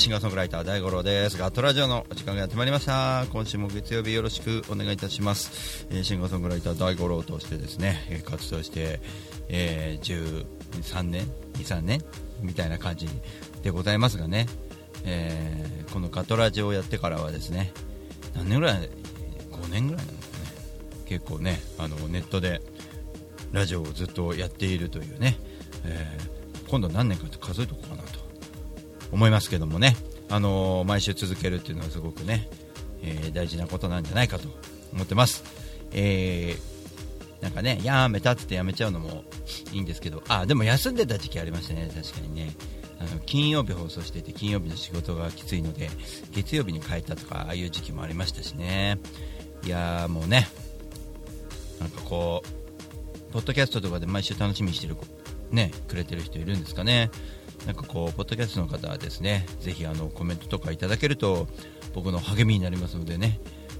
シンガーソングライター大五郎です。ガットラジオのお時間がやってまいりました。今週も月曜日よろしくお願いいたします、えーシンガーソングライター大五郎としてですねえー活動して、えー13年？23年？みたいな感じでございますがね、えーこのガットラジオをやってからはですね何年ぐらい？5年ぐらいなのかね。結構ねあのネットでラジオをずっとやっているというね、えー今度何年かって数えとこうかなと。思いますけどもね、あのー毎週続けるっていうのはすごくね、えー大事なことなんじゃないかと思ってます。えーなんかね、やめたってってやめちゃうのもいいんですけど、あ、でも休んでた時期ありましたね、確かにね。あの金曜日放送していて、金曜日の仕事がきついので、月曜日に変えたとか、ああいう時期もありましたしね。いやーもうね、なんかこう、ポッドキャストとかで毎週楽しみにしてるね、くれてる人いるんですかね。なんかこう、ポッドキャストの方はですね、ぜひあのコメントとかいただけると僕の励みになりますのでね、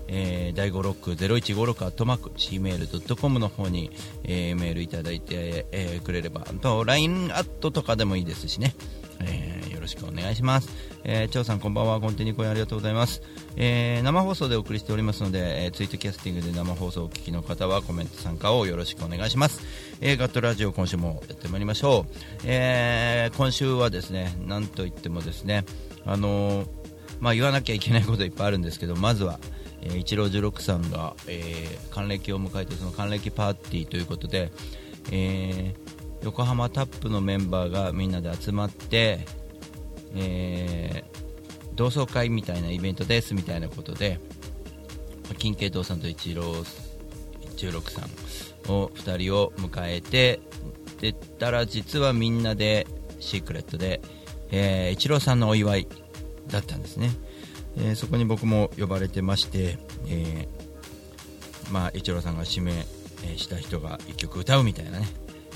えー、第5ロック0156アットマーク Gmail.com の方に、えーメールいただいて、えーくれれば、あと LINE アットとかでもいいですしね、えーよろしくお願いします。えー、張さんこんばんは、コンテニコインありがとうございます。えー生放送でお送りしておりますので、えーツイートキャスティングで生放送をお聞きの方はコメント参加をよろしくお願いします。えーガットラジオ今週もやってまいりましょう。えー今週はですね、なんといってもですね、あのーまあ言わなきゃいけないこといっぱいあるんですけど、まずは、えー、一郎十六さんが、えー還暦を迎えてその還暦パーティーということで、えー横浜タップのメンバーがみんなで集まって、えー同窓会みたいなイベントですみたいなことで金慶堂さんと一郎十六さんを2人を迎えてでたら実はみんなでシークレットで、えー、一郎さんのお祝いだったんですね、えーそこに僕も呼ばれてまして、えーまあ、一郎さんが指名した人が1曲歌うみたいなね、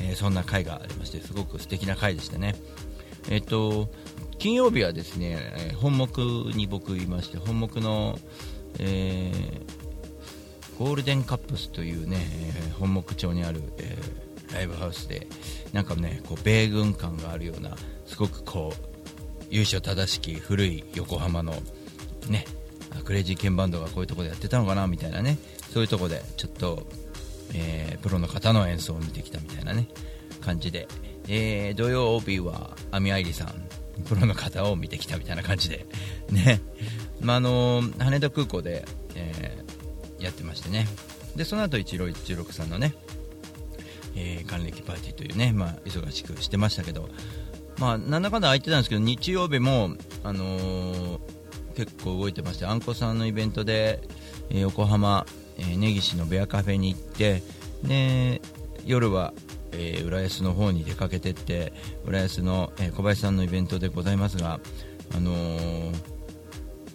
えーそんな回がありましてすごく素敵な回でしたね。えっと金曜日はですね、えー本目に僕いまして本目の、えーゴールデンカップスというね、えー本木町にある、えーライブハウスでなんかねこう米軍感があるようなすごくこう由緒正しき古い横浜のねクレイジーケンバンドがこういうところでやってたのかなみたいなねそういうところでちょっと、えープロの方の演奏を見てきたみたいなね感じで、えー土曜日はアミアイリさん。プロの方を見てきたみたいな感じでね、まあ、の羽田空港で、えーやってましてね。でその後一郎一六さんのね、えー還暦パーティーというね、まあ、忙しくしてましたけど、まあ、なんだかんだ空いてたんですけど日曜日も、あのー結構動いてましてあんこさんのイベントで、え横浜、えー根岸のベアカフェに行ってで夜は、えー浦安の方に出かけてって浦安の、えー小林さんのイベントでございますが、あのー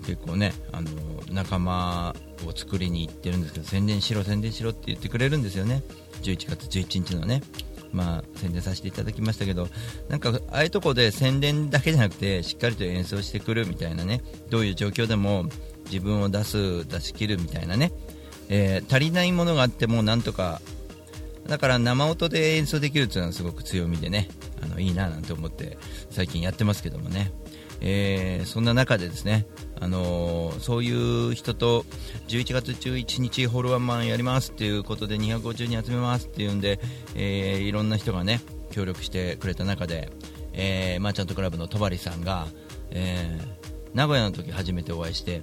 結構ね、あの仲間を作りに行ってるんですけど宣伝しろ宣伝しろって言ってくれるんですよね。11月11日のね。まあ宣伝させていただきましたけどなんかああいうとこで宣伝だけじゃなくてしっかりと演奏してくるみたいなねどういう状況でも自分を出す出し切るみたいなね、えー足りないものがあってもなんとかだから生音で演奏できるっていうのはすごく強みでねあのいいななんて思って最近やってますけどもね、えーそんな中でですね、あのーそういう人と11月11日ホールワンマンやりますっていうことで250人集めますっていうんで、えーいろんな人がね協力してくれた中で、えーマーチャントクラブの戸張さんが、えー名古屋の時初めてお会いして、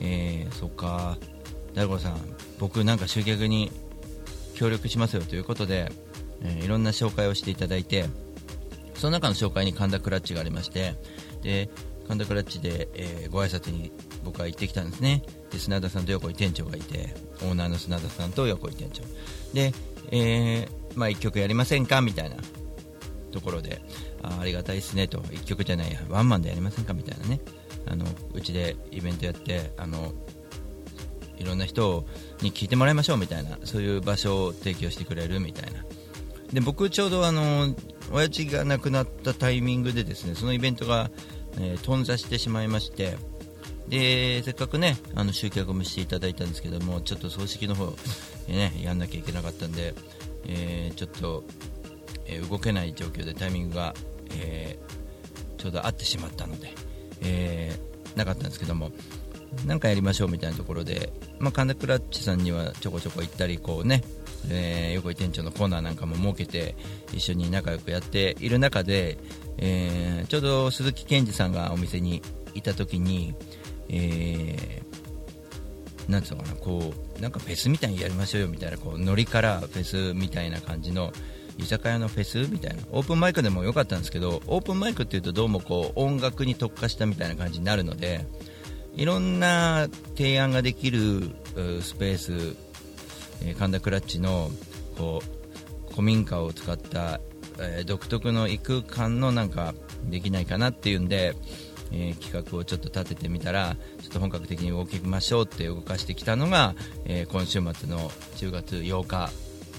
えーそっか大五さん僕なんか集客に協力しますよということで、えーいろんな紹介をしていただいてその中の紹介に神田クラッチがありましてで神田クラッチで、えーご挨拶に僕は行ってきたんですね。で砂田さんと横井店長がいてオーナーの砂田さんと横井店長。で、えーまあ、1曲やりませんか？みたいな。ところであありがたいですねと。1曲じゃないワンマンでやりませんか？みたいなね。あのうちでイベントやってあのいろんな人をに聞いてもらいましょうみたいなそういう場所を提供してくれるみたいな。で僕ちょうどあの親父が亡くなったタイミングでですねそのイベントが、えー、頓挫してしまいましてでせっかくねあの集客もしていただいたんですけどもちょっと葬式の方、ね、やんなきゃいけなかったんで、えー、ちょっと、えー、動けない状況でタイミングが、え、ちょうど合ってしまったので、えなかったんですけども何かやりましょうみたいなところで、まあ、カンダクラッチさんにはちょこちょこ行ったりこうね、え横井店長のコーナーなんかも設けて一緒に仲良くやっている中で、えちょうど鈴木健二さんがお店にいた時にえー、なんつうのかな、こう、なんかフェスみたいにやりましょうよみたいな、こう、ノリからフェスみたいな感じの、居酒屋のフェスみたいな、オープンマイクでもよかったんですけど、オープンマイクっていうとどうもこう、音楽に特化したみたいな感じになるので、いろんな提案ができるスペース、えー、神田クラッチの、こう、古民家を使った、えー、独特の異空間のなんかできないかなっていうんで、えー、企画をちょっと立ててみたらちょっと本格的に動きましょうって動かしてきたのが、えー、今週末の10月8日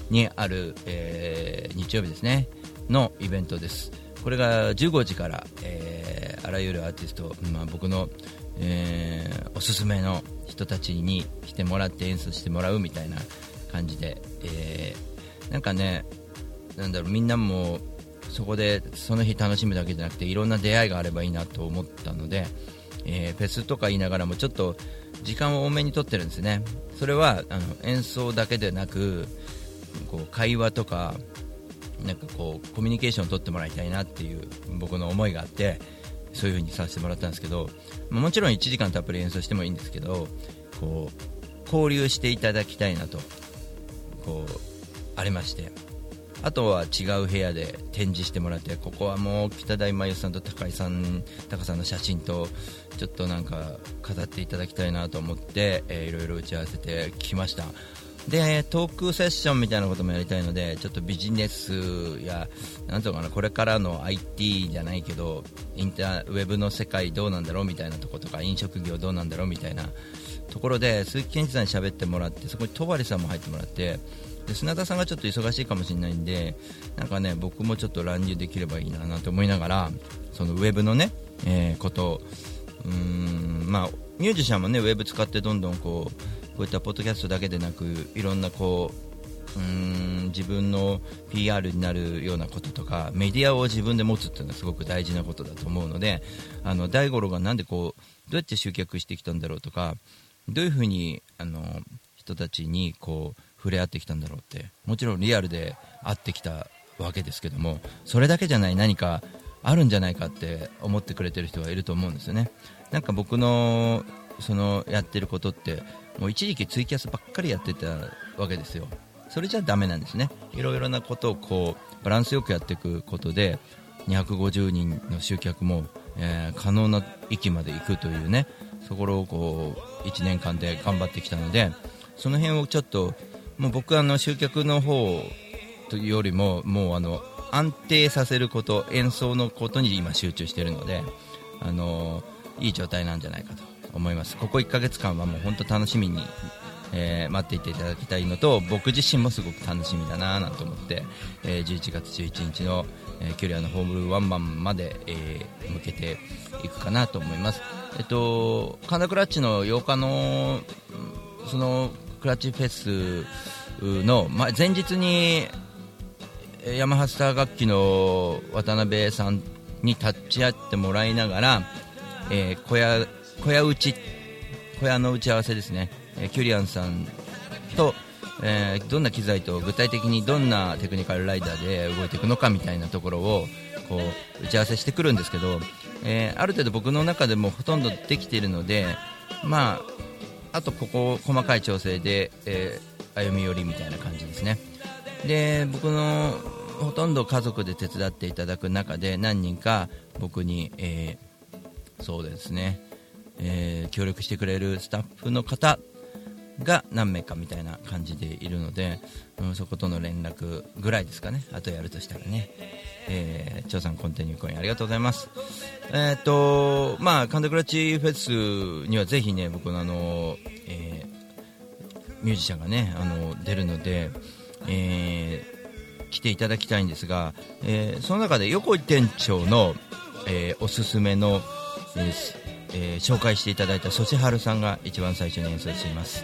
にある、えー、日曜日ですねのイベントです。これが15時から、えあらゆるアーティスト、まあ、僕の、えおすすめの人たちに来てもらって演奏してもらうみたいな感じで、えなんかねなんだろうみんなもそこでその日楽しむだけじゃなくていろんな出会いがあればいいなと思ったので、えー、フェスとか言いながらもちょっと時間を多めにとってるんですね。それはあの演奏だけでなくこう会話とかなんかこうコミュニケーションを取ってもらいたいなっていう僕の思いがあってそういう風にさせてもらったんですけどもちろん1時間たっぷり演奏してもいいんですけどこう交流していただきたいなとこうありましてあとは違う部屋で展示してもらってここはもう北大真由さんと高井さん高さんの写真とちょっとなんか飾っていただきたいなと思って、えー、いろいろ打ち合わせてきました。でトークセッションみたいなこともやりたいのでちょっとビジネスやなんとかなこれからの IT じゃないけどインターウェブの世界どうなんだろうみたいなとことか飲食業どうなんだろうみたいなところで鈴木健二さんに喋ってもらってそこに戸張さんも入ってもらってで砂田さんがちょっと忙しいかもしれないんでなんかね僕もちょっと乱入できればいいななんて思いながらそのウェブのね、えー、ことうーんまあミュージシャンもねウェブ使ってどんどんこうこういったポッドキャストだけでなくいろんなこううん自分の PR になるようなこととかメディアを自分で持つっていうのはすごく大事なことだと思うのであの大五郎がなんでこうどうやって集客してきたんだろうとかどういうふうにあの人たちにこう触れ合ってきたんだろうってもちろんリアルで会ってきたわけですけどもそれだけじゃない何かあるんじゃないかって思ってくれてる人がいると思うんですよね。なんか僕のそのやってることってもう一時期ツイキャスばっかりやってたわけですよ。それじゃダメなんですね。いろいろなことをこうバランスよくやっていくことで250人の集客も、えー、可能な域まで行くというね。そころをこう1年間で頑張ってきたのでその辺をちょっともう僕はあの集客の方というよりももうあの安定させること演奏のことに今集中しているのであのいい状態なんじゃないかと。思います。ここ1ヶ月間はもう本当楽しみに、えー、待っていていただきたいのと僕自身もすごく楽しみだななんて思って、えー、11月11日の、えー、キュリアのホームルワンマンまで、えー、向けていくかなと思います。えっと神田クラッチの8日のそのクラッチフェスの、ま、前日にヤマハスター楽器の渡辺さんに立ち会ってもらいながら、えー、小屋小屋打ち小屋の打ち合わせですね、え、キュリアンさんと、えー、どんな機材と具体的にどんなテクニカルライダーで動いていくのかみたいなところをこう打ち合わせしてくるんですけど、えー、ある程度僕の中でもほとんどできているので、まあ、あとここ細かい調整で、えー、歩み寄りみたいな感じですね。で僕のほとんど家族で手伝っていただく中で何人か僕に、え、そうですね、えー、協力してくれるスタッフの方が何名かみたいな感じでいるので、うん、そことの連絡ぐらいですかねあとやるとしたらねえー、さんコンティニューコインありがとうございます。えっ、ー、と、まあ、カンダクラッチフェスにはぜひね、僕のあの、えー、ミュージシャンがねあの出るので、えー、来ていただきたいんですが、えー、その中で横井店長の、えー、おすすめの、えーえー、紹介していただいたソシハルさんが一番最初に演奏しています。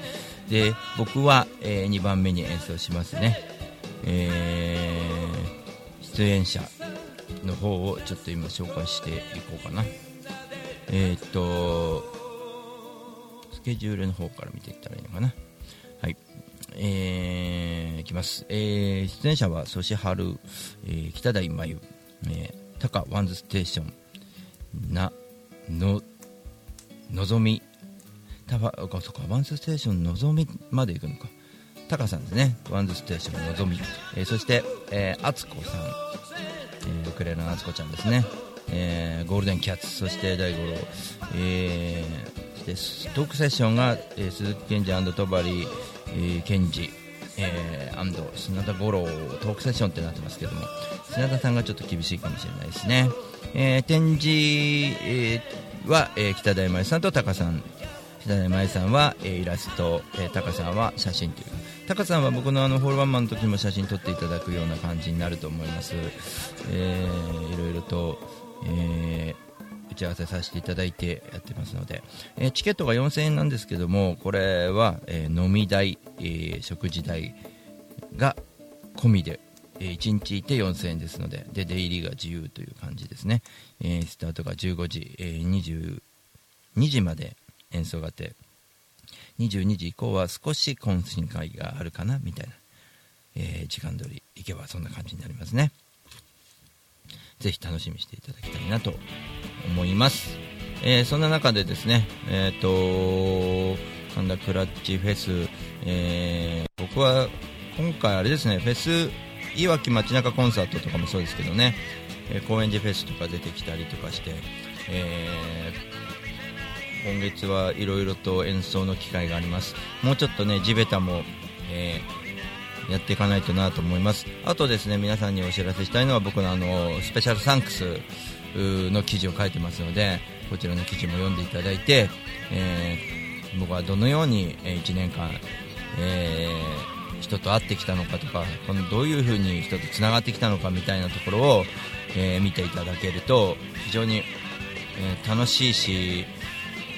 で僕は、えー、2番目に演奏しますね、えー、出演者の方をちょっと今紹介していこうかな。えー、っとスケジュールの方から見ていったらいいのかな。はい。えー、いきます、えー、出演者はソシハル、えー、北台真由、えー、タカワンズステーションなののぞみ。たばそかワンズステーションのぞみまで行くのか。タカさんですね。ワンズステーションのぞみ、えー、そして、あつこさん、えー、ウクレレのあつこちゃんですね、えー、ゴールデンキャッツ。そして大五郎、えー、でトークセッションが、えー、鈴木健二戸張、えー、健二。えー、砂田五郎。トークセッションってなってますけども。砂田さんがちょっと厳しいかもしれないですね、えー、展示、え、は、えー、北大前さんと高さん。北大前さんは、えー、イラスト、えー、高さんは写真という。か高さんは僕のあのホールワンマンの時も写真撮っていただくような感じになると思います、えー、いろいろと、えー打ち合わせさせていただいてやってますので、えー、チケットが4000円なんですけどもこれは、えー、飲み代、えー、食事代が込みで、え1日いて4000円ですのでで出入りが自由という感じですね、えスタートが15時、え22時まで演奏があって22時以降は少し懇親会があるかなみたいな、え時間通り行けばそんな感じになりますねぜひ楽しみにしていただきたいなと思います。え、そんな中でですね、えっ、と、神田クラッチフェス、え、僕は今回あれですね、フェス、いわき街中コンサートとかもそうですけどね、えー、高円寺フェスとか出てきたりとかして、えー、今月はいろいろと演奏の機会があります。もうちょっとね、地べたも、えー、やっていかないとなと思います。あとですね、皆さんにお知らせしたいのは僕のあの、スペシャルサンクス、の記事を書いてますのでこちらの記事も読んでいただいて、えー、僕はどのように1年間、えー、人と会ってきたのかとかこのどういうふうに人とつながってきたのかみたいなところを、えー、見ていただけると非常に、え楽しいし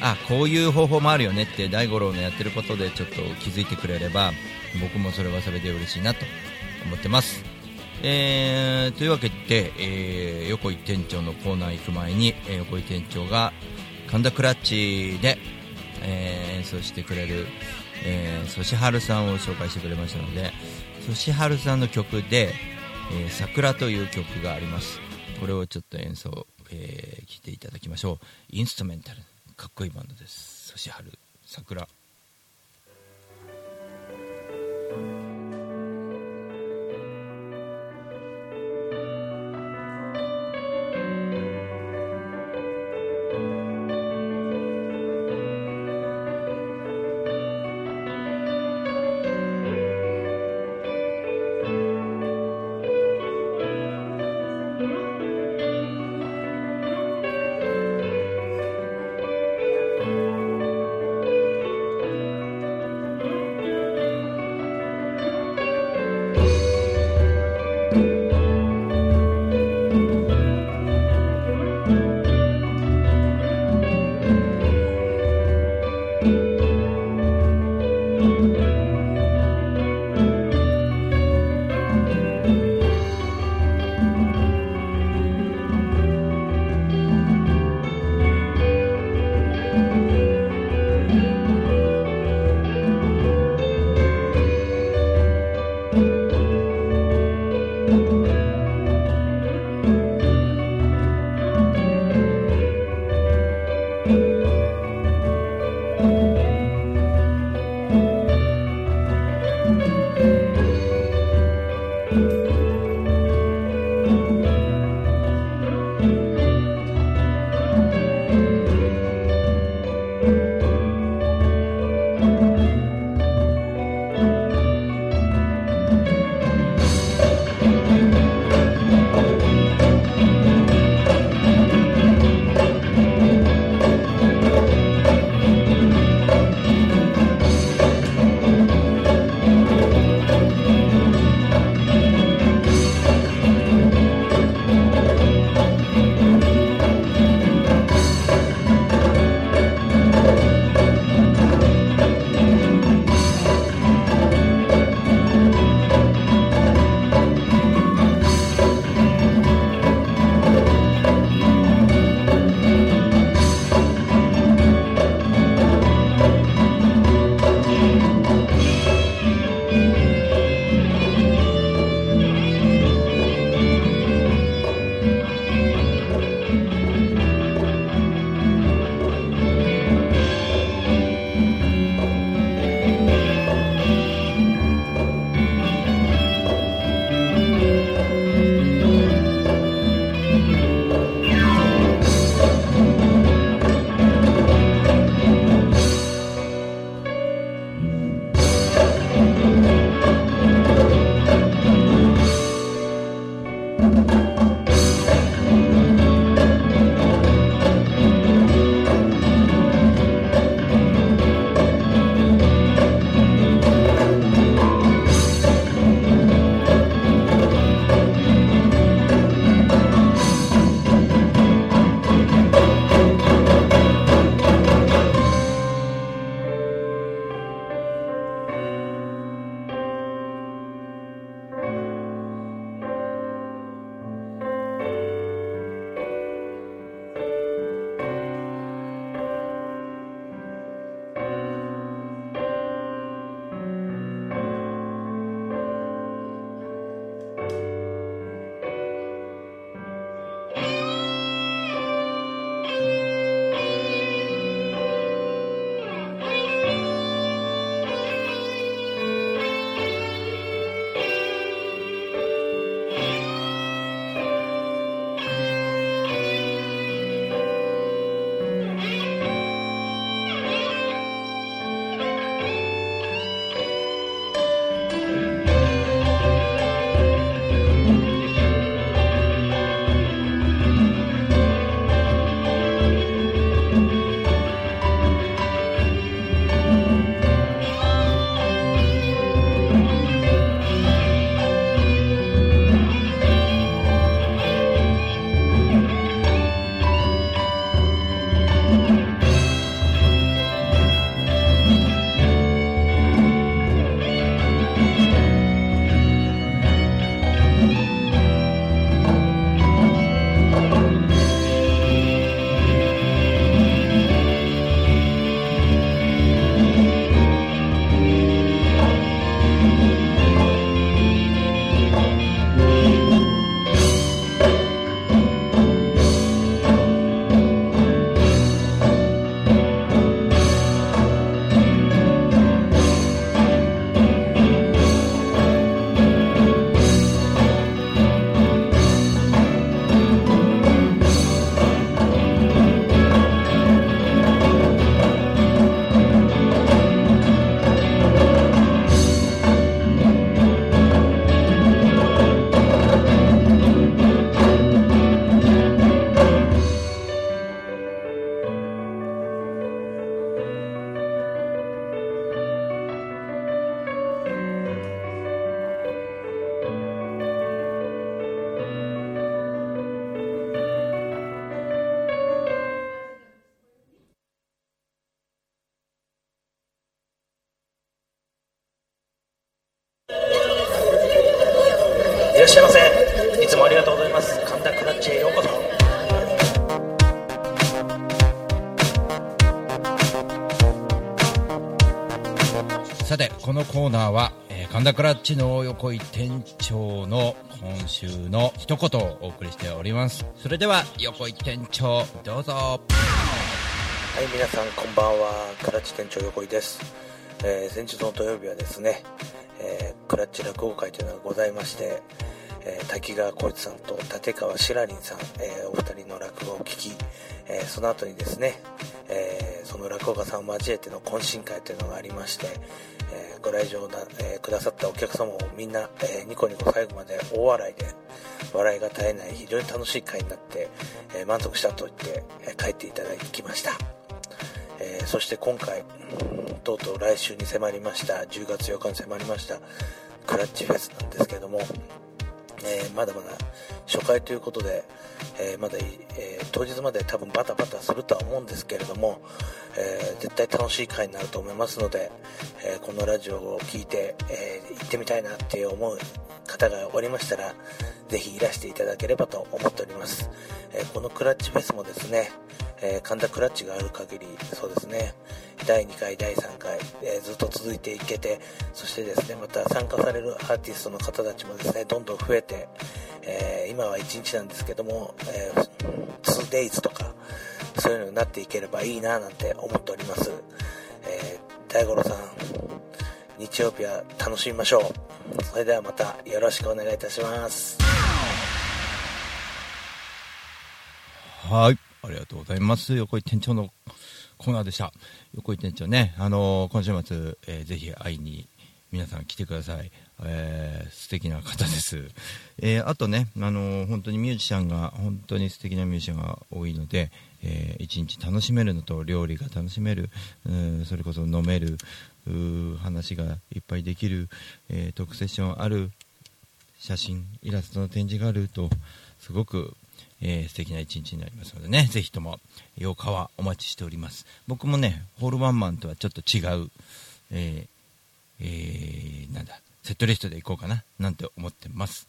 あこういう方法もあるよねって大五郎のやってることでちょっと気づいてくれれば僕もそれはそれで嬉しいなと思ってます。えー、というわけで、えー、横井店長のコーナー行く前に、えー、横井店長が神田クラッチで、え、演奏してくれる、えー、ソシハルさんを紹介してくれましたのでソシハルさんの曲で「えー、桜」という曲があります。これをちょっと演奏、えー、聴いていただきましょう。インストメンタルかっこいいバンドです。ソシハル桜。のえー、神田クラッチの横井店長の今週の一言をお送りしております。それでは横井店長どうぞ。はい皆さんこんばんは。クラッチ店長横井です、えー、先日の土曜日はですね、えー、クラッチ落語会というのがございましてえー、滝川浩一さんと立川しらりんさん、えー、お二人の落語を聞き、えー、その後にですね、えその落語家さんを交えての懇親会というのがありまして、えご来場な、えくださったお客様もみんな、えニコニコ最後まで大笑いで笑いが絶えない非常に楽しい会になって、え満足したと言って、え帰っていただきました、えそして今回とうとう来週に迫りました10月8日に迫りましたクラッチフェスなんですけどもえ、まだまだ初回ということで、え、まだ、え、当日まで多分バタバタするとは思うんですけれども、え絶対楽しい回になると思いますので、えこのラジオを聴いて、え行ってみたいなって思う方がおりましたらぜひいらしていただければと思っております、えこのクラッチフェスもですね、え神田クラッチがある限りそうですね。第2回第3回、えー、ずっと続いていけてそしてですねまた参加されるアーティストの方たちもですねどんどん増えて、えー、今は1日なんですけども、えー、2days とかそういうのになっていければいいななんて思っております、え、大五郎さん日曜日は楽しみましょう。それではまたよろしくお願いいたします。はい。ありがとうございます横井店長のコーナーでした。横井店長ね、あのー、今週末、えー、ぜひ会いに皆さん来てください。えー、素敵な方です。えー、あとね、あのー、本当にミュージシャンが、本当に素敵なミュージシャンが多いので、えー、一日楽しめるのと、料理が楽しめる、うそれこそ飲める、話がいっぱいできる、えー、トークセッションある、写真、イラストの展示があると、すごくえー、素敵な一日になりますのでね、ぜひとも8日はお待ちしております。僕もね、ホールワンマンとはちょっと違う、えー、えー、なんだ、セットリストでいこうかな、なんて思ってます。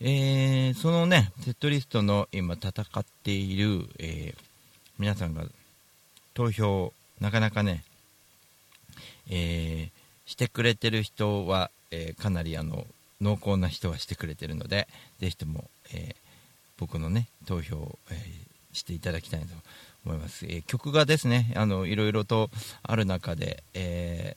えー、そのね、セットリストの今戦っている、えー、皆さんが投票、なかなかね、えー、してくれてる人は、えー、かなりあの濃厚な人はしてくれてるので、ぜひとも、えー僕のね投票、えー、していただきたいと思います、えー、曲がですねあのいろいろとある中で、え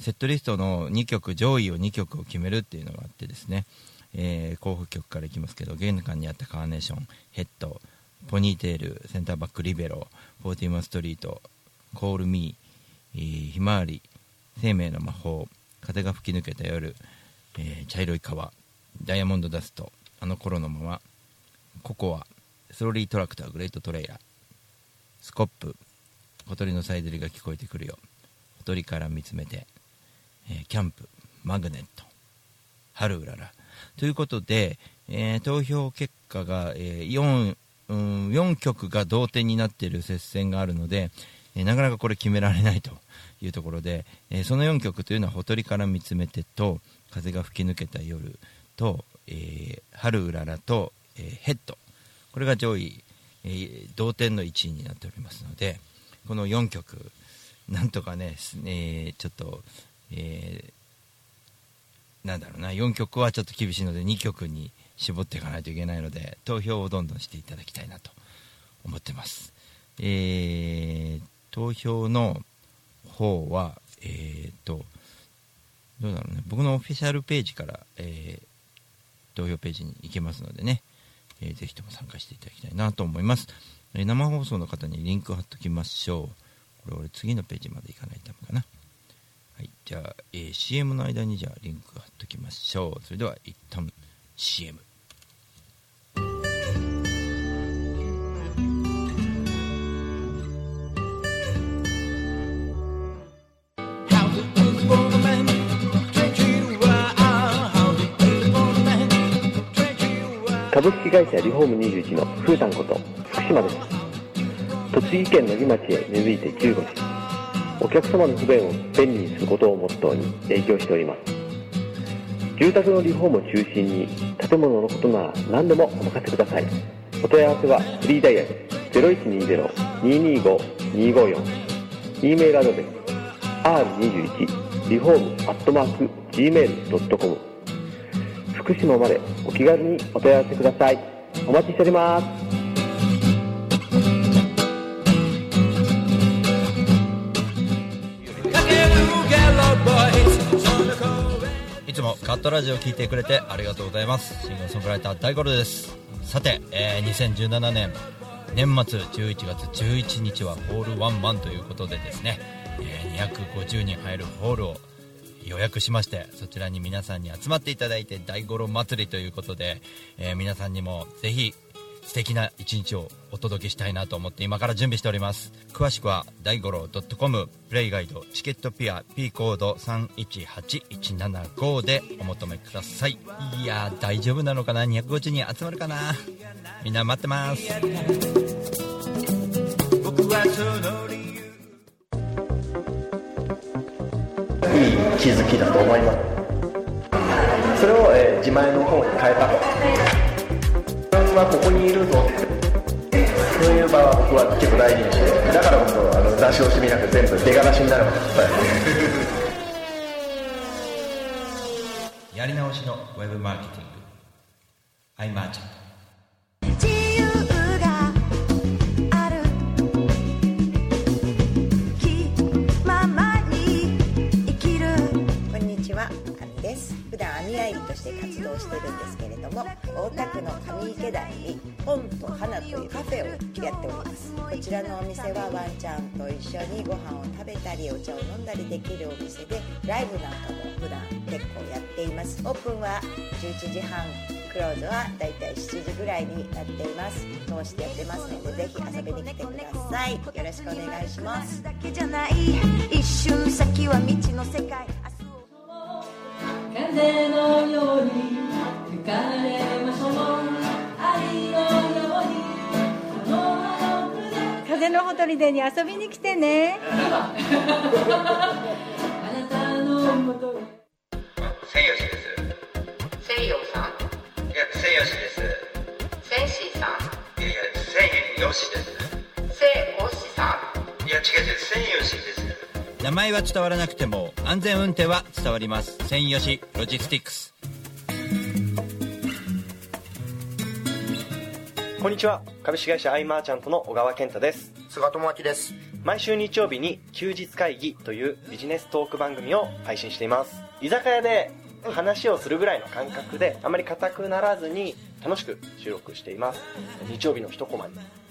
ー、セットリストの2曲上位を2曲を決めるっていうのがあってですね、え候補曲からいきますけど玄関にあったカーネーションヘッドポニーテールセンターバックリベロフォーティマンストリートコールミーひまわり生命の魔法風が吹き抜けた夜、え茶色い川ダイヤモンドダストあの頃のままココアスローリートラクターグレートトレイラー。スコップ小鳥のさえずりが聞こえてくるよ。小鳥から見つめて、えー、キャンプマグネット。春うらら。ということで、えー、投票結果が、えー、4, うん、4曲が同点になっている接戦があるので、えなかなかこれ決められないというところで、えその4曲というのは「ほとりから見つめて」と「風が吹き抜けた夜」と「え春うらら」とえー、ヘッド。これが上位、えー、同点の1位になっておりますのでこの4曲なんとかね、えー、ちょっと、えなんだろうな4曲はちょっと厳しいので2曲に絞っていかないといけないので投票をどんどんしていただきたいなと思ってます、え投票の方はえっとどうだろうね。僕のオフィシャルページから、え投票ページに行けますのでね、えー、ぜひとも参加していただきたいなと思います、えー、生放送の方にリンク貼っときましょう。これ俺次のページまで行かないとダメかな。はいじゃあ、えー、CM の間にじゃあリンク貼っときましょう。それでは一旦 CM 株式会社リフォーム21のふうたんこと福島です栃木県野木町へ根付いて15時お客様の不便を便利にすることをモットーに営業しております。住宅のリフォームを中心に建物のことなら何でもお任せください。お問い合わせはフリーダイヤル0120-225-254 E メールアドレス r21 リフォームアットマーク Gmail.com 福島までお気軽にお問い合わせください。お待ちしております。いつもカットラジオを聞いてくれてありがとうございます。シンガーソングライター大五郎です。さて、えー2017年年末11月11日はホールワンマンということでですね、えー250人入るホールを予約しましてそちらに皆さんに集まっていただいて大五郎祭りということで、えー皆さんにもぜひ素敵な一日をお届けしたいなと思って今から準備しております。詳しくは大五郎 .com プレイガイドチケットピア P コード318175でお求めください。いや大丈夫なのかな？250人集まるかな？みんな待ってます。気づきだと思います。それを、えー自前の方に変えたと。自分はここにいるぞ。ってそういう場は僕は結構大事にしてだからこそあの出し惜しみなく全部出がらしになるまで伝えやり直しのウェブマーケティング。アイマーチャンです。普段網あいりとして活動してるんですけれども、大田区の上池台に本と花というカフェをやっております。こちらのお店はワンちゃんと一緒にご飯を食べたり、お茶を飲んだりできるお店で、ライブなんかも普段結構やっています。オープンは11時半。クローズはだいたい7時ぐらいになっています。通してやってますので、ぜひ遊びに来てください。よろしくお願いします。風のように吹かれましょう。愛のようにこの葉の筆風のほとりでに遊びに来てね。あなたのもとです西洋さん。いや千吉です。さん。いやですさん。いや違う違う千吉です名前は伝わらなくても安全運転は伝わります。専用しロジスティックス。こんにちは。株式会社アイマーチャントの小川健太です。菅智明です。毎週日曜日に休日会議というビジネストーク番組を配信しています。居酒屋で話をするぐらいの感覚であまり硬くならずに楽しく収録しています。日曜日の一コマに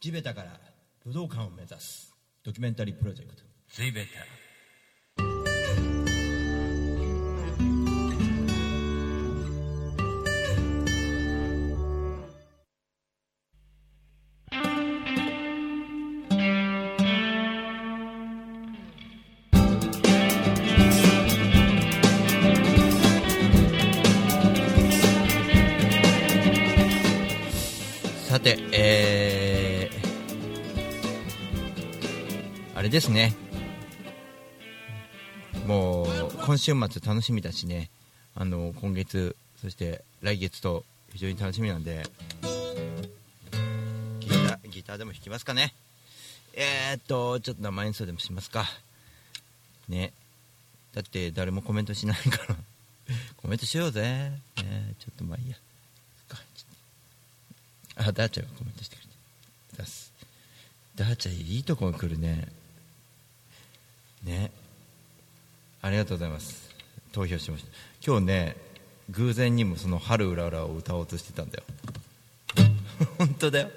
地べたから武道館を目指すドキュメンタリープロジェクト。地べた。週末楽しみだしね。あの、今月、そして来月と非常に楽しみなんで、ギター、ギターでも弾きますかね。えーっと、ちょっと生演奏でもしますか。ね。だって誰もコメントしないから。コメントしようぜ。ね、ちょっとまあいいや。あ、ダーチャがコメントしてくれて。出す。ダーチャいいとこ来るね。ね。ありがとうございます。投票しました。今日ね、偶然にもその春うららを歌おうとしてたんだよ。本当だよ。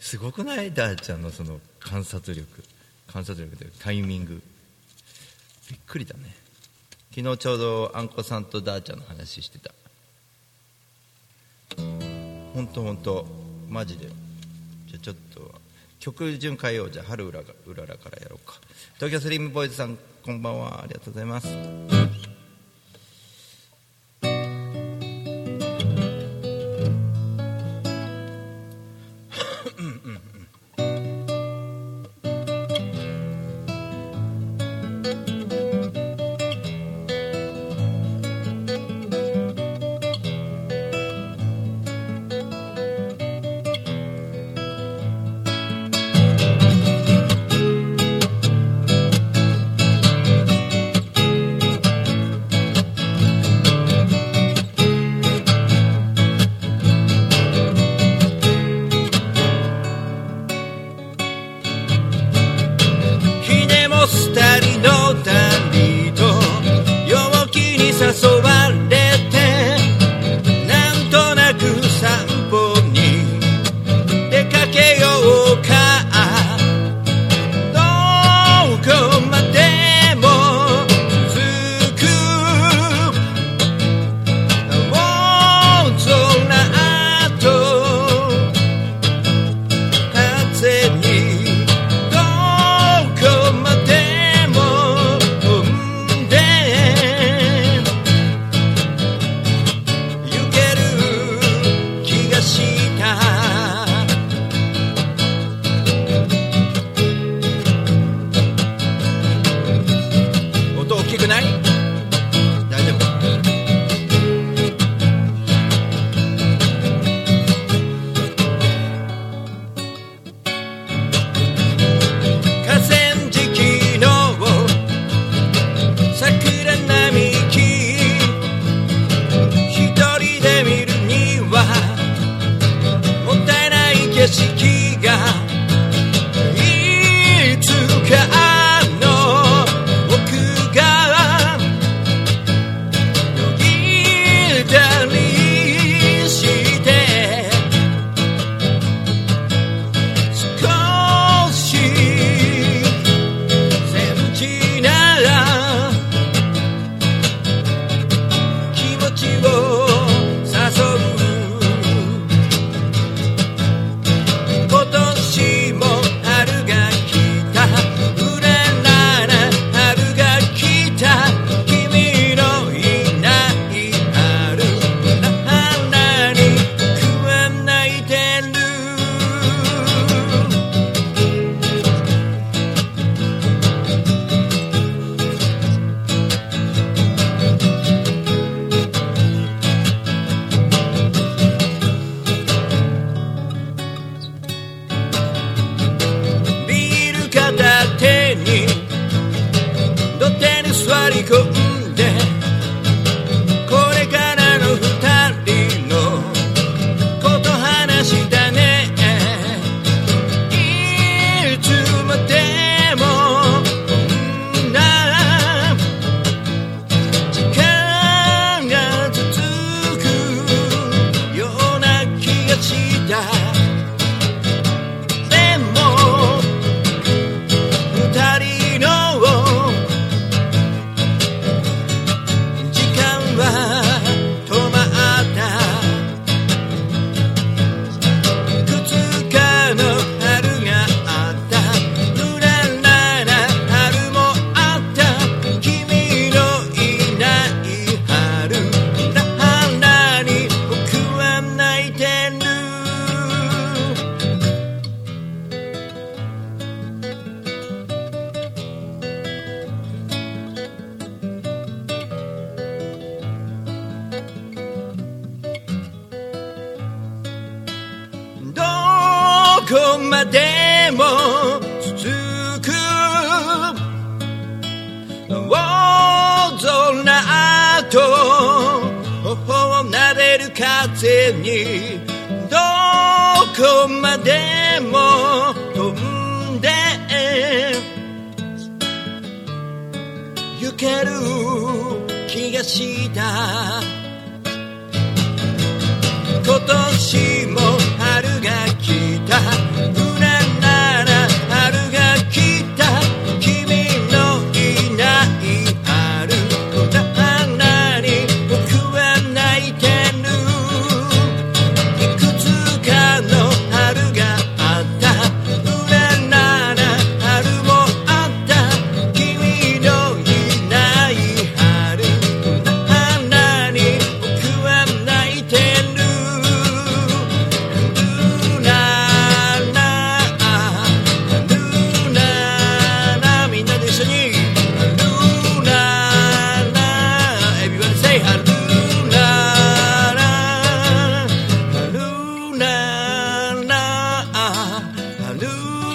すごくない？ダーちゃんのその観察力。観察力というかタイミング。びっくりだね。昨日ちょうどあんこさんとダーちゃんの話してた。本当本当。マジで。じゃあちょっと曲順変えようじゃ春うらがうららからやろうか。東京スリムボーイズさんこんばんは。ありがとうございます。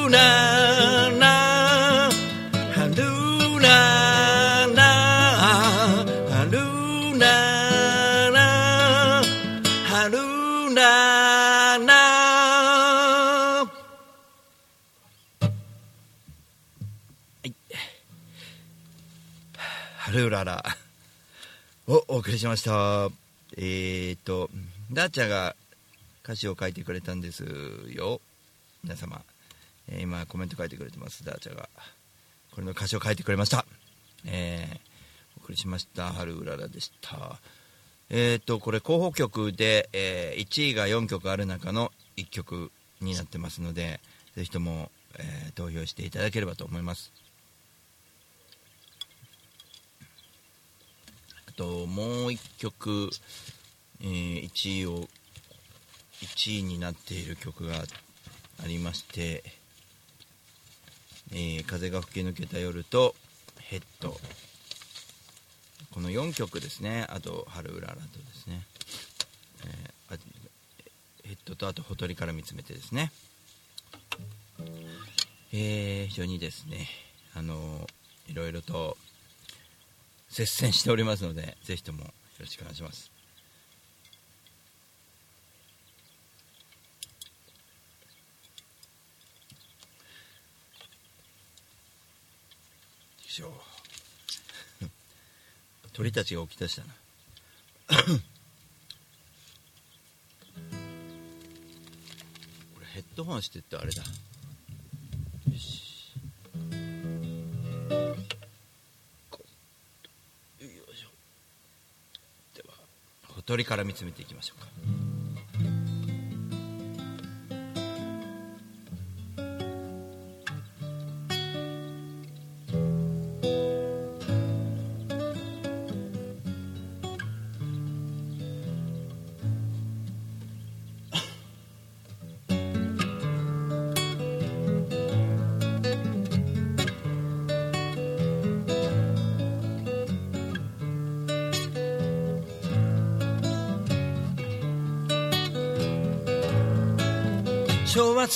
ルナナルナナルナナ春ななはい。春うららをお送りしました。えー、っとダーチャが歌詞を書いてくれたんですよ。皆様、えー今コメント書いてくれてます。ダーチャが。これの歌詞を書いてくれました。えーお送りしました。春うららでした。えー、とこれ候補曲で、えー1位が4曲ある中の1曲になってますのでぜひとも、えー投票していただければと思います。あともう1曲、えー1位を1位になっている曲がありまして「えー風が吹き抜けた夜」と「ヘッド」この4曲ですね。あと「春うらら」とですね、えーヘッドとあと「ほとりから見つめて」ですね。えー非常にですねあのいろいろと接戦しておりますのでぜひともよろしくお願いします。よいしょ鳥たちが起き出したな。これヘッドホンしてってあれだ。よしよいしょ。ではほとりから見つめていきましょうか。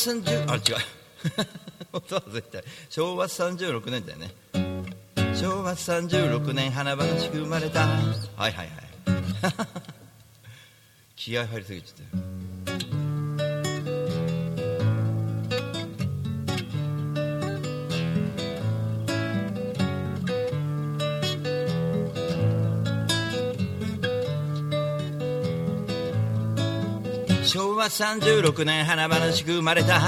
30あ違う。音は絶対。昭和36年だよね。昭和36年花々しく生まれた。はいはいはい。気合入りすぎちゃったよ。和36年華々しく生まれた。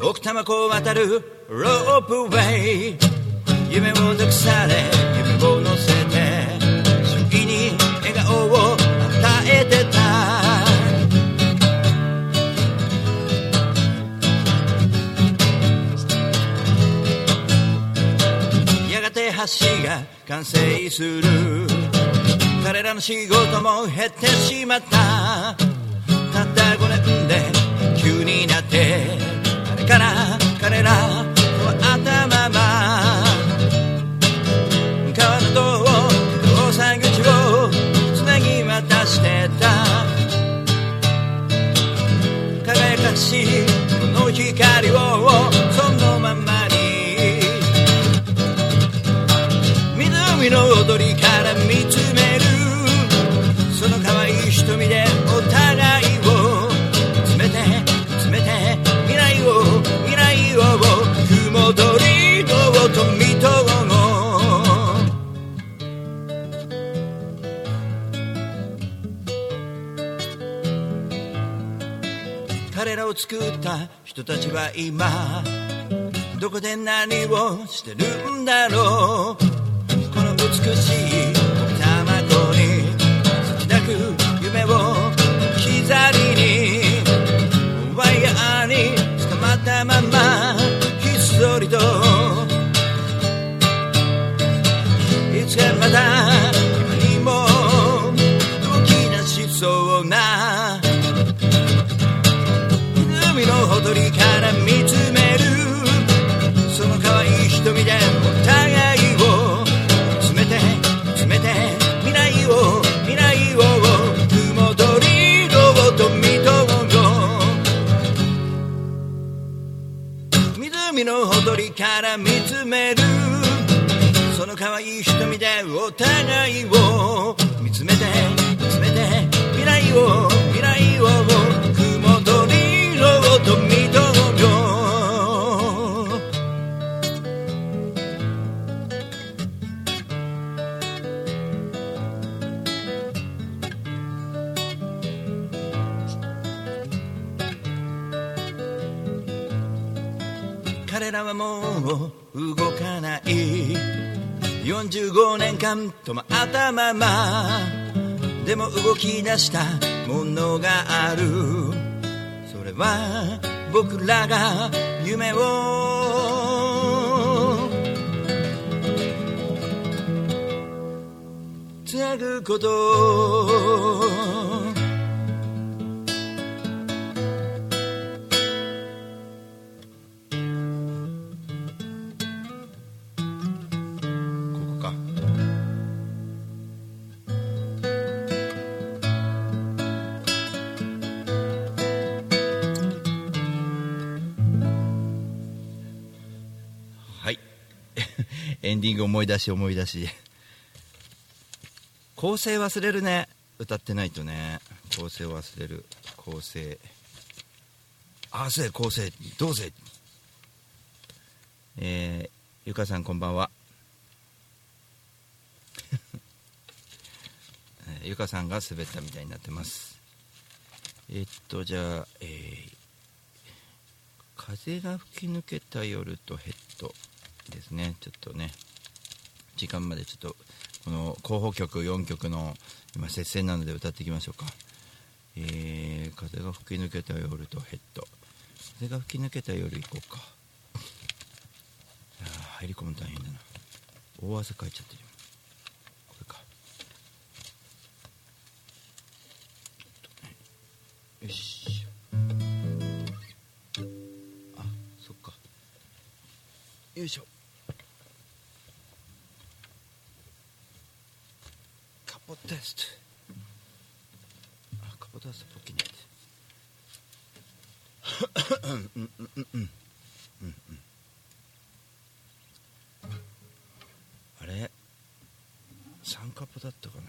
奥多摩湖を渡るロープウェイ。夢を託され夢を乗せて周囲に笑顔を与えてた。やがて橋が完成する。彼らの仕事も減ってしまった。てあれから彼らとは頭ま川の塔を交際口をつなぎ渡してた。輝かしい作った人たちは今どこで何をしてるんだろう。この美しい卵に突き抱く夢を置き去りにワイヤーに捕まったままひっそりといつかまた今にも動き出しそうな海のほとりから見つめるその可愛い瞳でお互いを見つめて見つめて未来を未来を雲取りろうと見とう湖のほとりから見つめるその可愛い瞳でお互いを見つめて見つめて未来を未来をと見とう彼らはもう動かない。45年間止まったままでも動き出したものがある。は僕らが夢を。つなぐこと。ディング思い出し思い出し。構成忘れるね。歌ってないとね。構成忘れる。構成。あせ構成。どうせ。えー、ゆかさんこんばんは。ゆかさんが滑ったみたいになってます。えーっとじゃあ、えー風が吹き抜けた夜とヘッドですね。ちょっとね。時間までちょっとこの候補曲4曲の今接戦なので歌っていきましょうか、えー風が吹き抜けた夜とヘッド。風が吹き抜けた夜行こうか。いやー入り込む大変だな。大汗かいちゃってるこれか。よし。あそっか。よいしょ。カポテストあカポテストポッキーねうんうんうんうんうんうんあれ三カポだったかな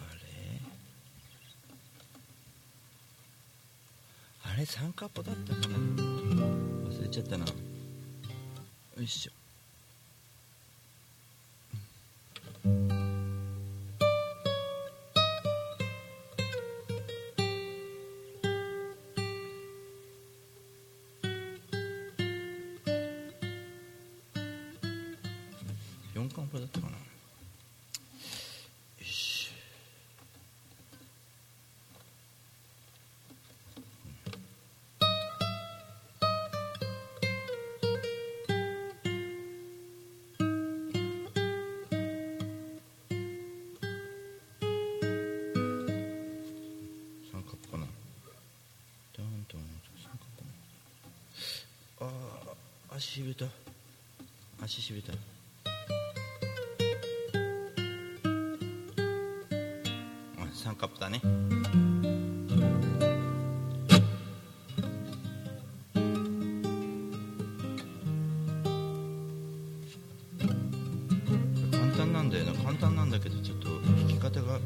あれあれ三カポだったかな忘れちゃったなよいしょしびれた。足しびれたあ三カップだね。簡単なんだよな。簡単なんだけどちょっと弾き方が。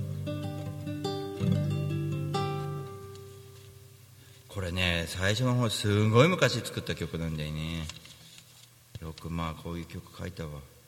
これね最初の方すごい昔作った曲なんだよね。こういう曲書いたわ。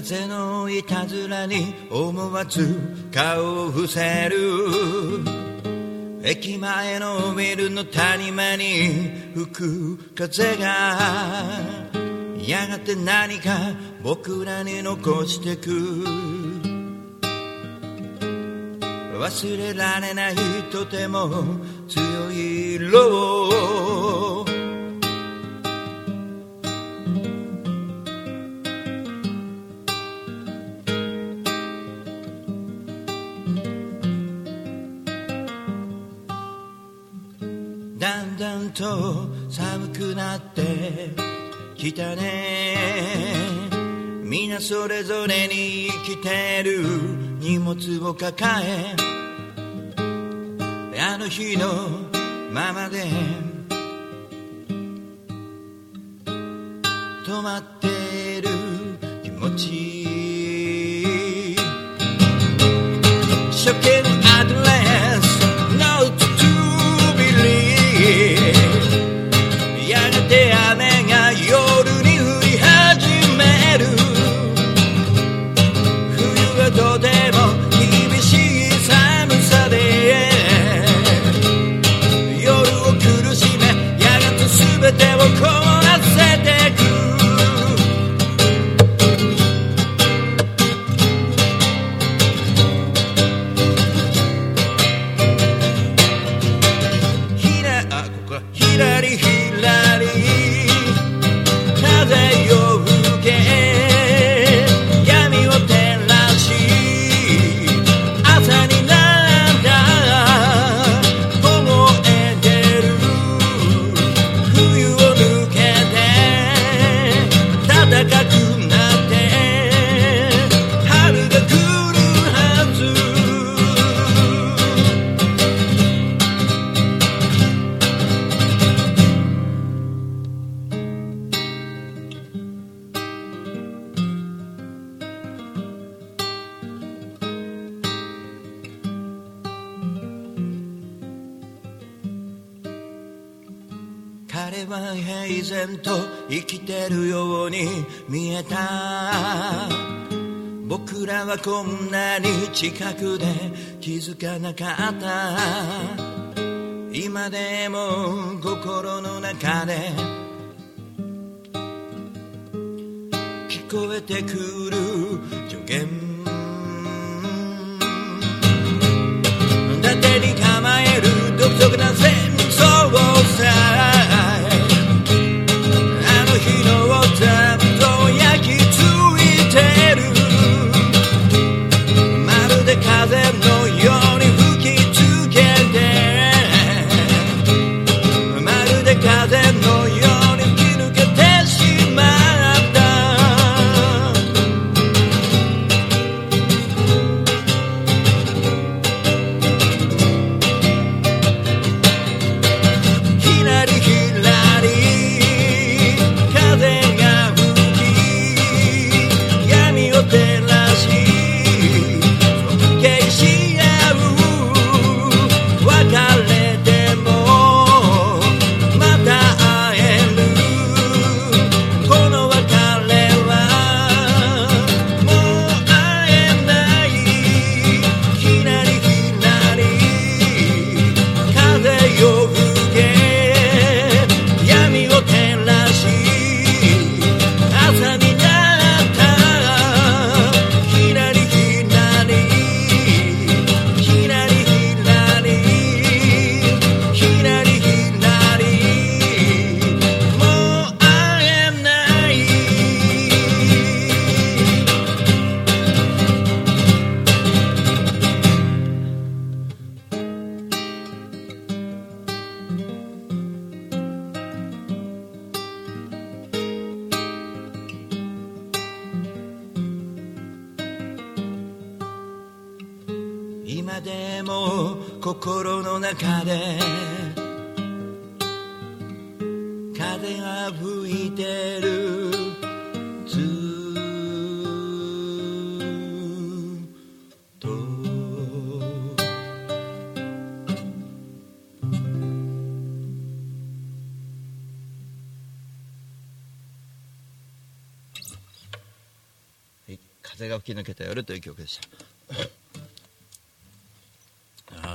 風のいたずらに思わず顔を伏せる。駅前のビルの谷間に吹く風がやがて何か僕らに残してく。忘れられないとても強い色をきたね。みんなそれぞれに生きてる荷物を抱えあの日のままで。止まってる気持ち。こんなに近くで気づかなかった。今でも心の中で聞こえてくる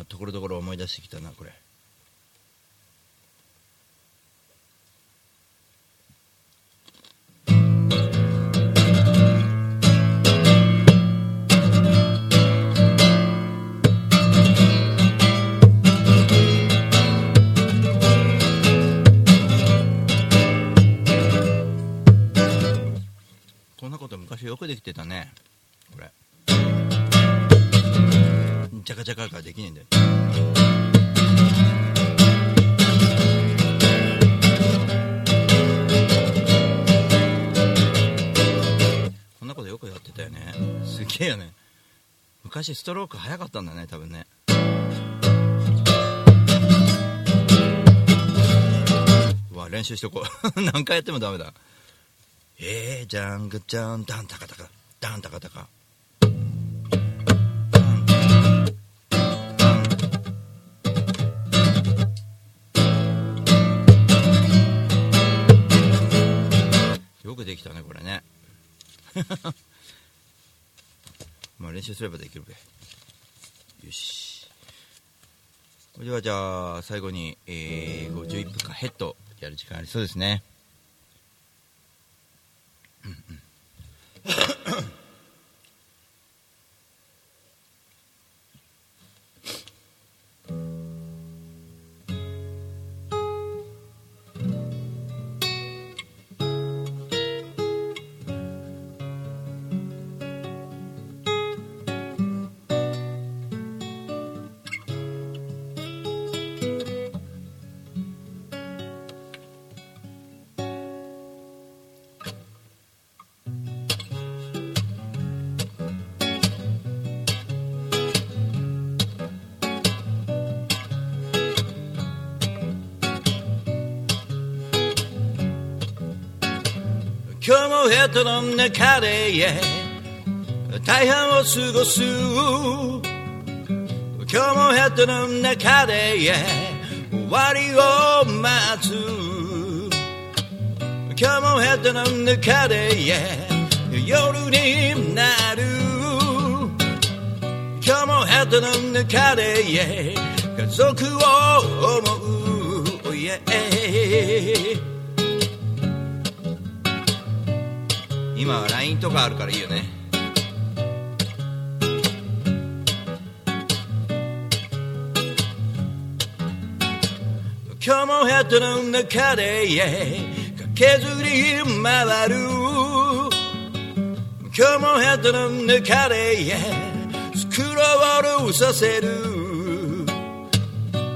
ところどころ思い出してきたなこれ。こんなこと昔よくできてたねこれ。ジャカジャカからできねえんだよ。昔ストローク早かったんだね多分ね。わ練習しとこう。何回やってもダメだ。えー、じゃんぐちゃんダンタカタカダンタカタカ。よくできたねこれね。まあ練習すればできるべ。よし。それではじゃあ最後に、えー、51分かヘッドやる時間ありそうですね。うんうん。ヘッドの中で、yeah 大半を過ごす。今日もヘッドの中で、yeah 終わりを待つ。今日もヘッドの中で、yeah 夜になる。今日もヘッドの中で、yeah 家族を思う、yeah 今は LINE とかあるからいいよね。今日もヘッドの中で、駆けずり回る。今日もヘッドの中で、スクロールさせる。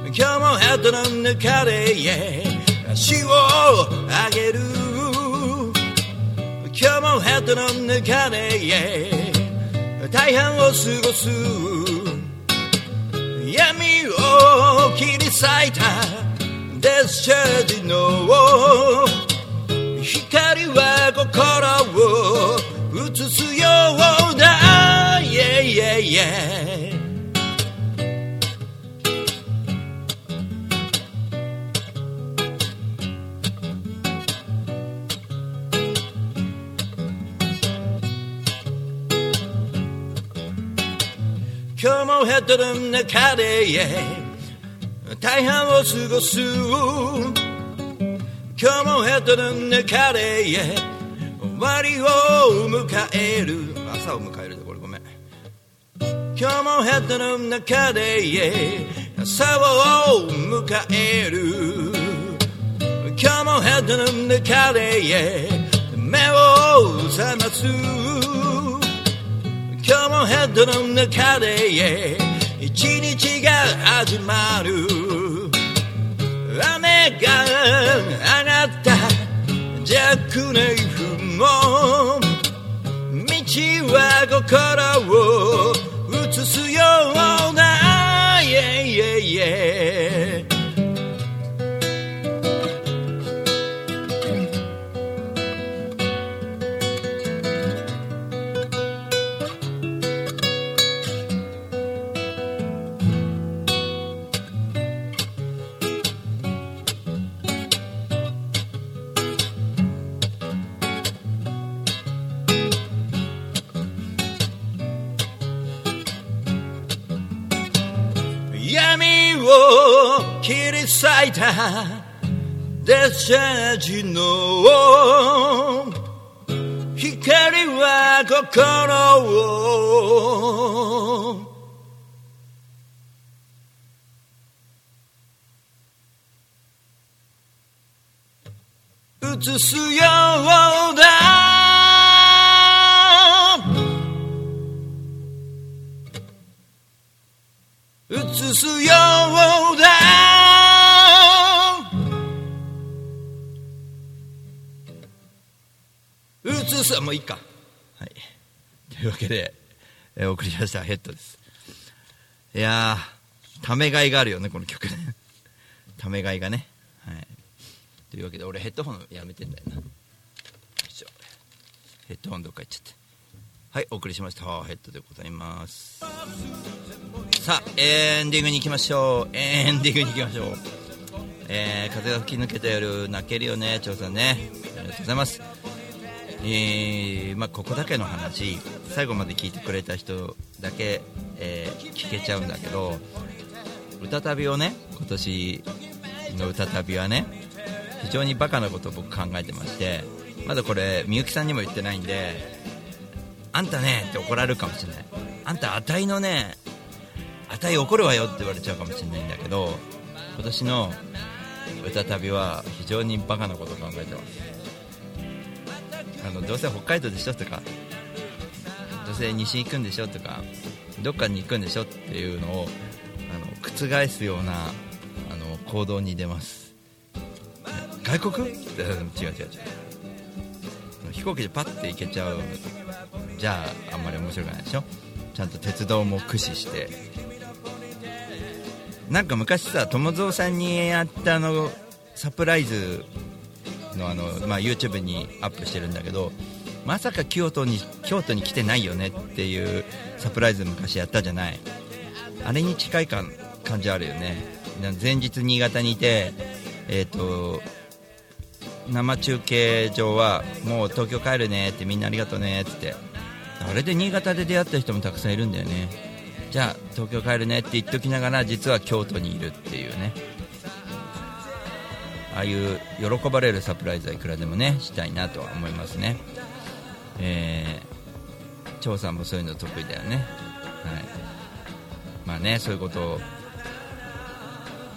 今日もヘッドの中で、足を上げる。今日もヘッドの中で、yeah、大半を過ごす。闇を切り裂いた。デスチャージの光は心を映すようだ、yeah, yeah, yeah 今日もヘッドの中で、大半を過ごす。今日もヘッドの中で、終わりを迎える。朝を迎えるでこれごめん。今日もヘッドの中で、朝を迎える。今日もヘッドの中で、目を覚ます。今日もヘッドの中で、一日が始まる。雨が上がった。若年分も道は心を映すよう。切り裂いたデスチャージの光は心を。映すようだ。映すようだ。映す。もういいか。はい。というわけで、えー、送り出した。ヘッドです。いやーためがいがあるよねこの曲ね。ためがいがね。はい。というわけで俺ヘッドホンやめてんだよな。よいしょ。ヘッドホンどっか行っちゃって。はいお送りしました。ヘッドでございます。さあエンディングに行きましょう。エンディングに行きましょう。えー、風が吹き抜けた夜泣けるよね張さんね。ありがとうございます。えーまあ、ここだけの話最後まで聞いてくれた人だけ、えー聞けちゃうんだけど歌旅をね今年の歌旅はね非常にバカなことを僕考えてましてまだこれみゆきさんにも言ってないんであんたねって怒られるかもしれない。あんたあたいのねあたい怒るわよって言われちゃうかもしれないんだけど今年の歌旅は非常にバカなことを考えてます。あのどうせ北海道でしょとかどうせ西に行くんでしょとかどっかに行くんでしょっていうのをあの覆すようなあの行動に出ます。外国？違う違う違う。飛行機でパッて行けちゃう。じゃああんまり面白くないでしょ？ちゃんと鉄道も駆使して。なんか昔さ友蔵さんにやったあのサプライズのあの、まあ、YouTube にアップしてるんだけどまさか京都に京都に来てないよねっていうサプライズ昔やったじゃない。あれに近い感感じあるよね。前日新潟にいてえっ、と生中継上はもう東京帰るねってみんなありがとうねってって。あれで新潟で出会った人もたくさんいるんだよね。じゃあ東京帰るねって言っときながら実は京都にいるっていうね。ああいう喜ばれるサプライズはいくらでもねしたいなとは思いますね。えー、張さんもそういうの得意だよね。はい。まあねそういうことを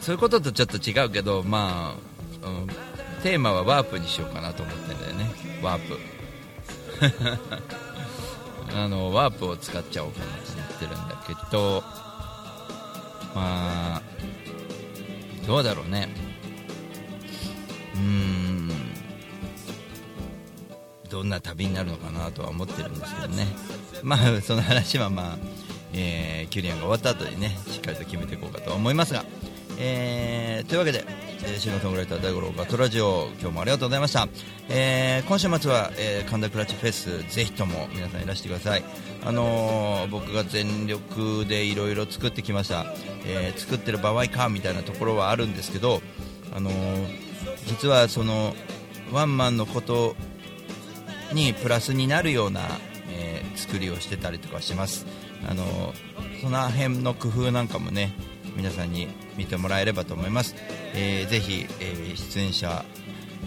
そういうこととちょっと違うけどまあ、うん、テーマはワープにしようかなと思ってんだよね。ワープ。あのワープを使っちゃおうかなと思ってるんだけどまあどうだろうね。どんな旅になるのかなとは思ってるんですけどね。まあその話はまあ、えーキュリアンが終わった後にねしっかりと決めていこうかと思いますが。えーというわけで、えー、シンガーソングライター大五郎ガトラジオ今日もありがとうございました、えー今週末は、えー神田クラッチフェスぜひとも皆さんいらしてください。あのー僕が全力でいろいろ作ってきました、えー作ってる場合かみたいなところはあるんですけどあのー実はそのワンマンのことにプラスになるような、えー作りをしてたりとかします。あのその辺の工夫なんかもね皆さんに見てもらえればと思います、えーぜひ、えー出演者、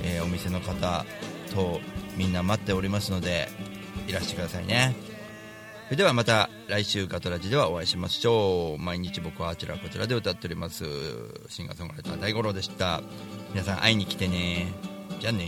えーお店の方とみんな待っておりますのでいらしてくださいね。それではまた来週ガトラジではお会いしましょう。毎日僕はあちらこちらで歌っております。シンガーソングライター大五郎でした。皆さん会いに来てね。じゃあね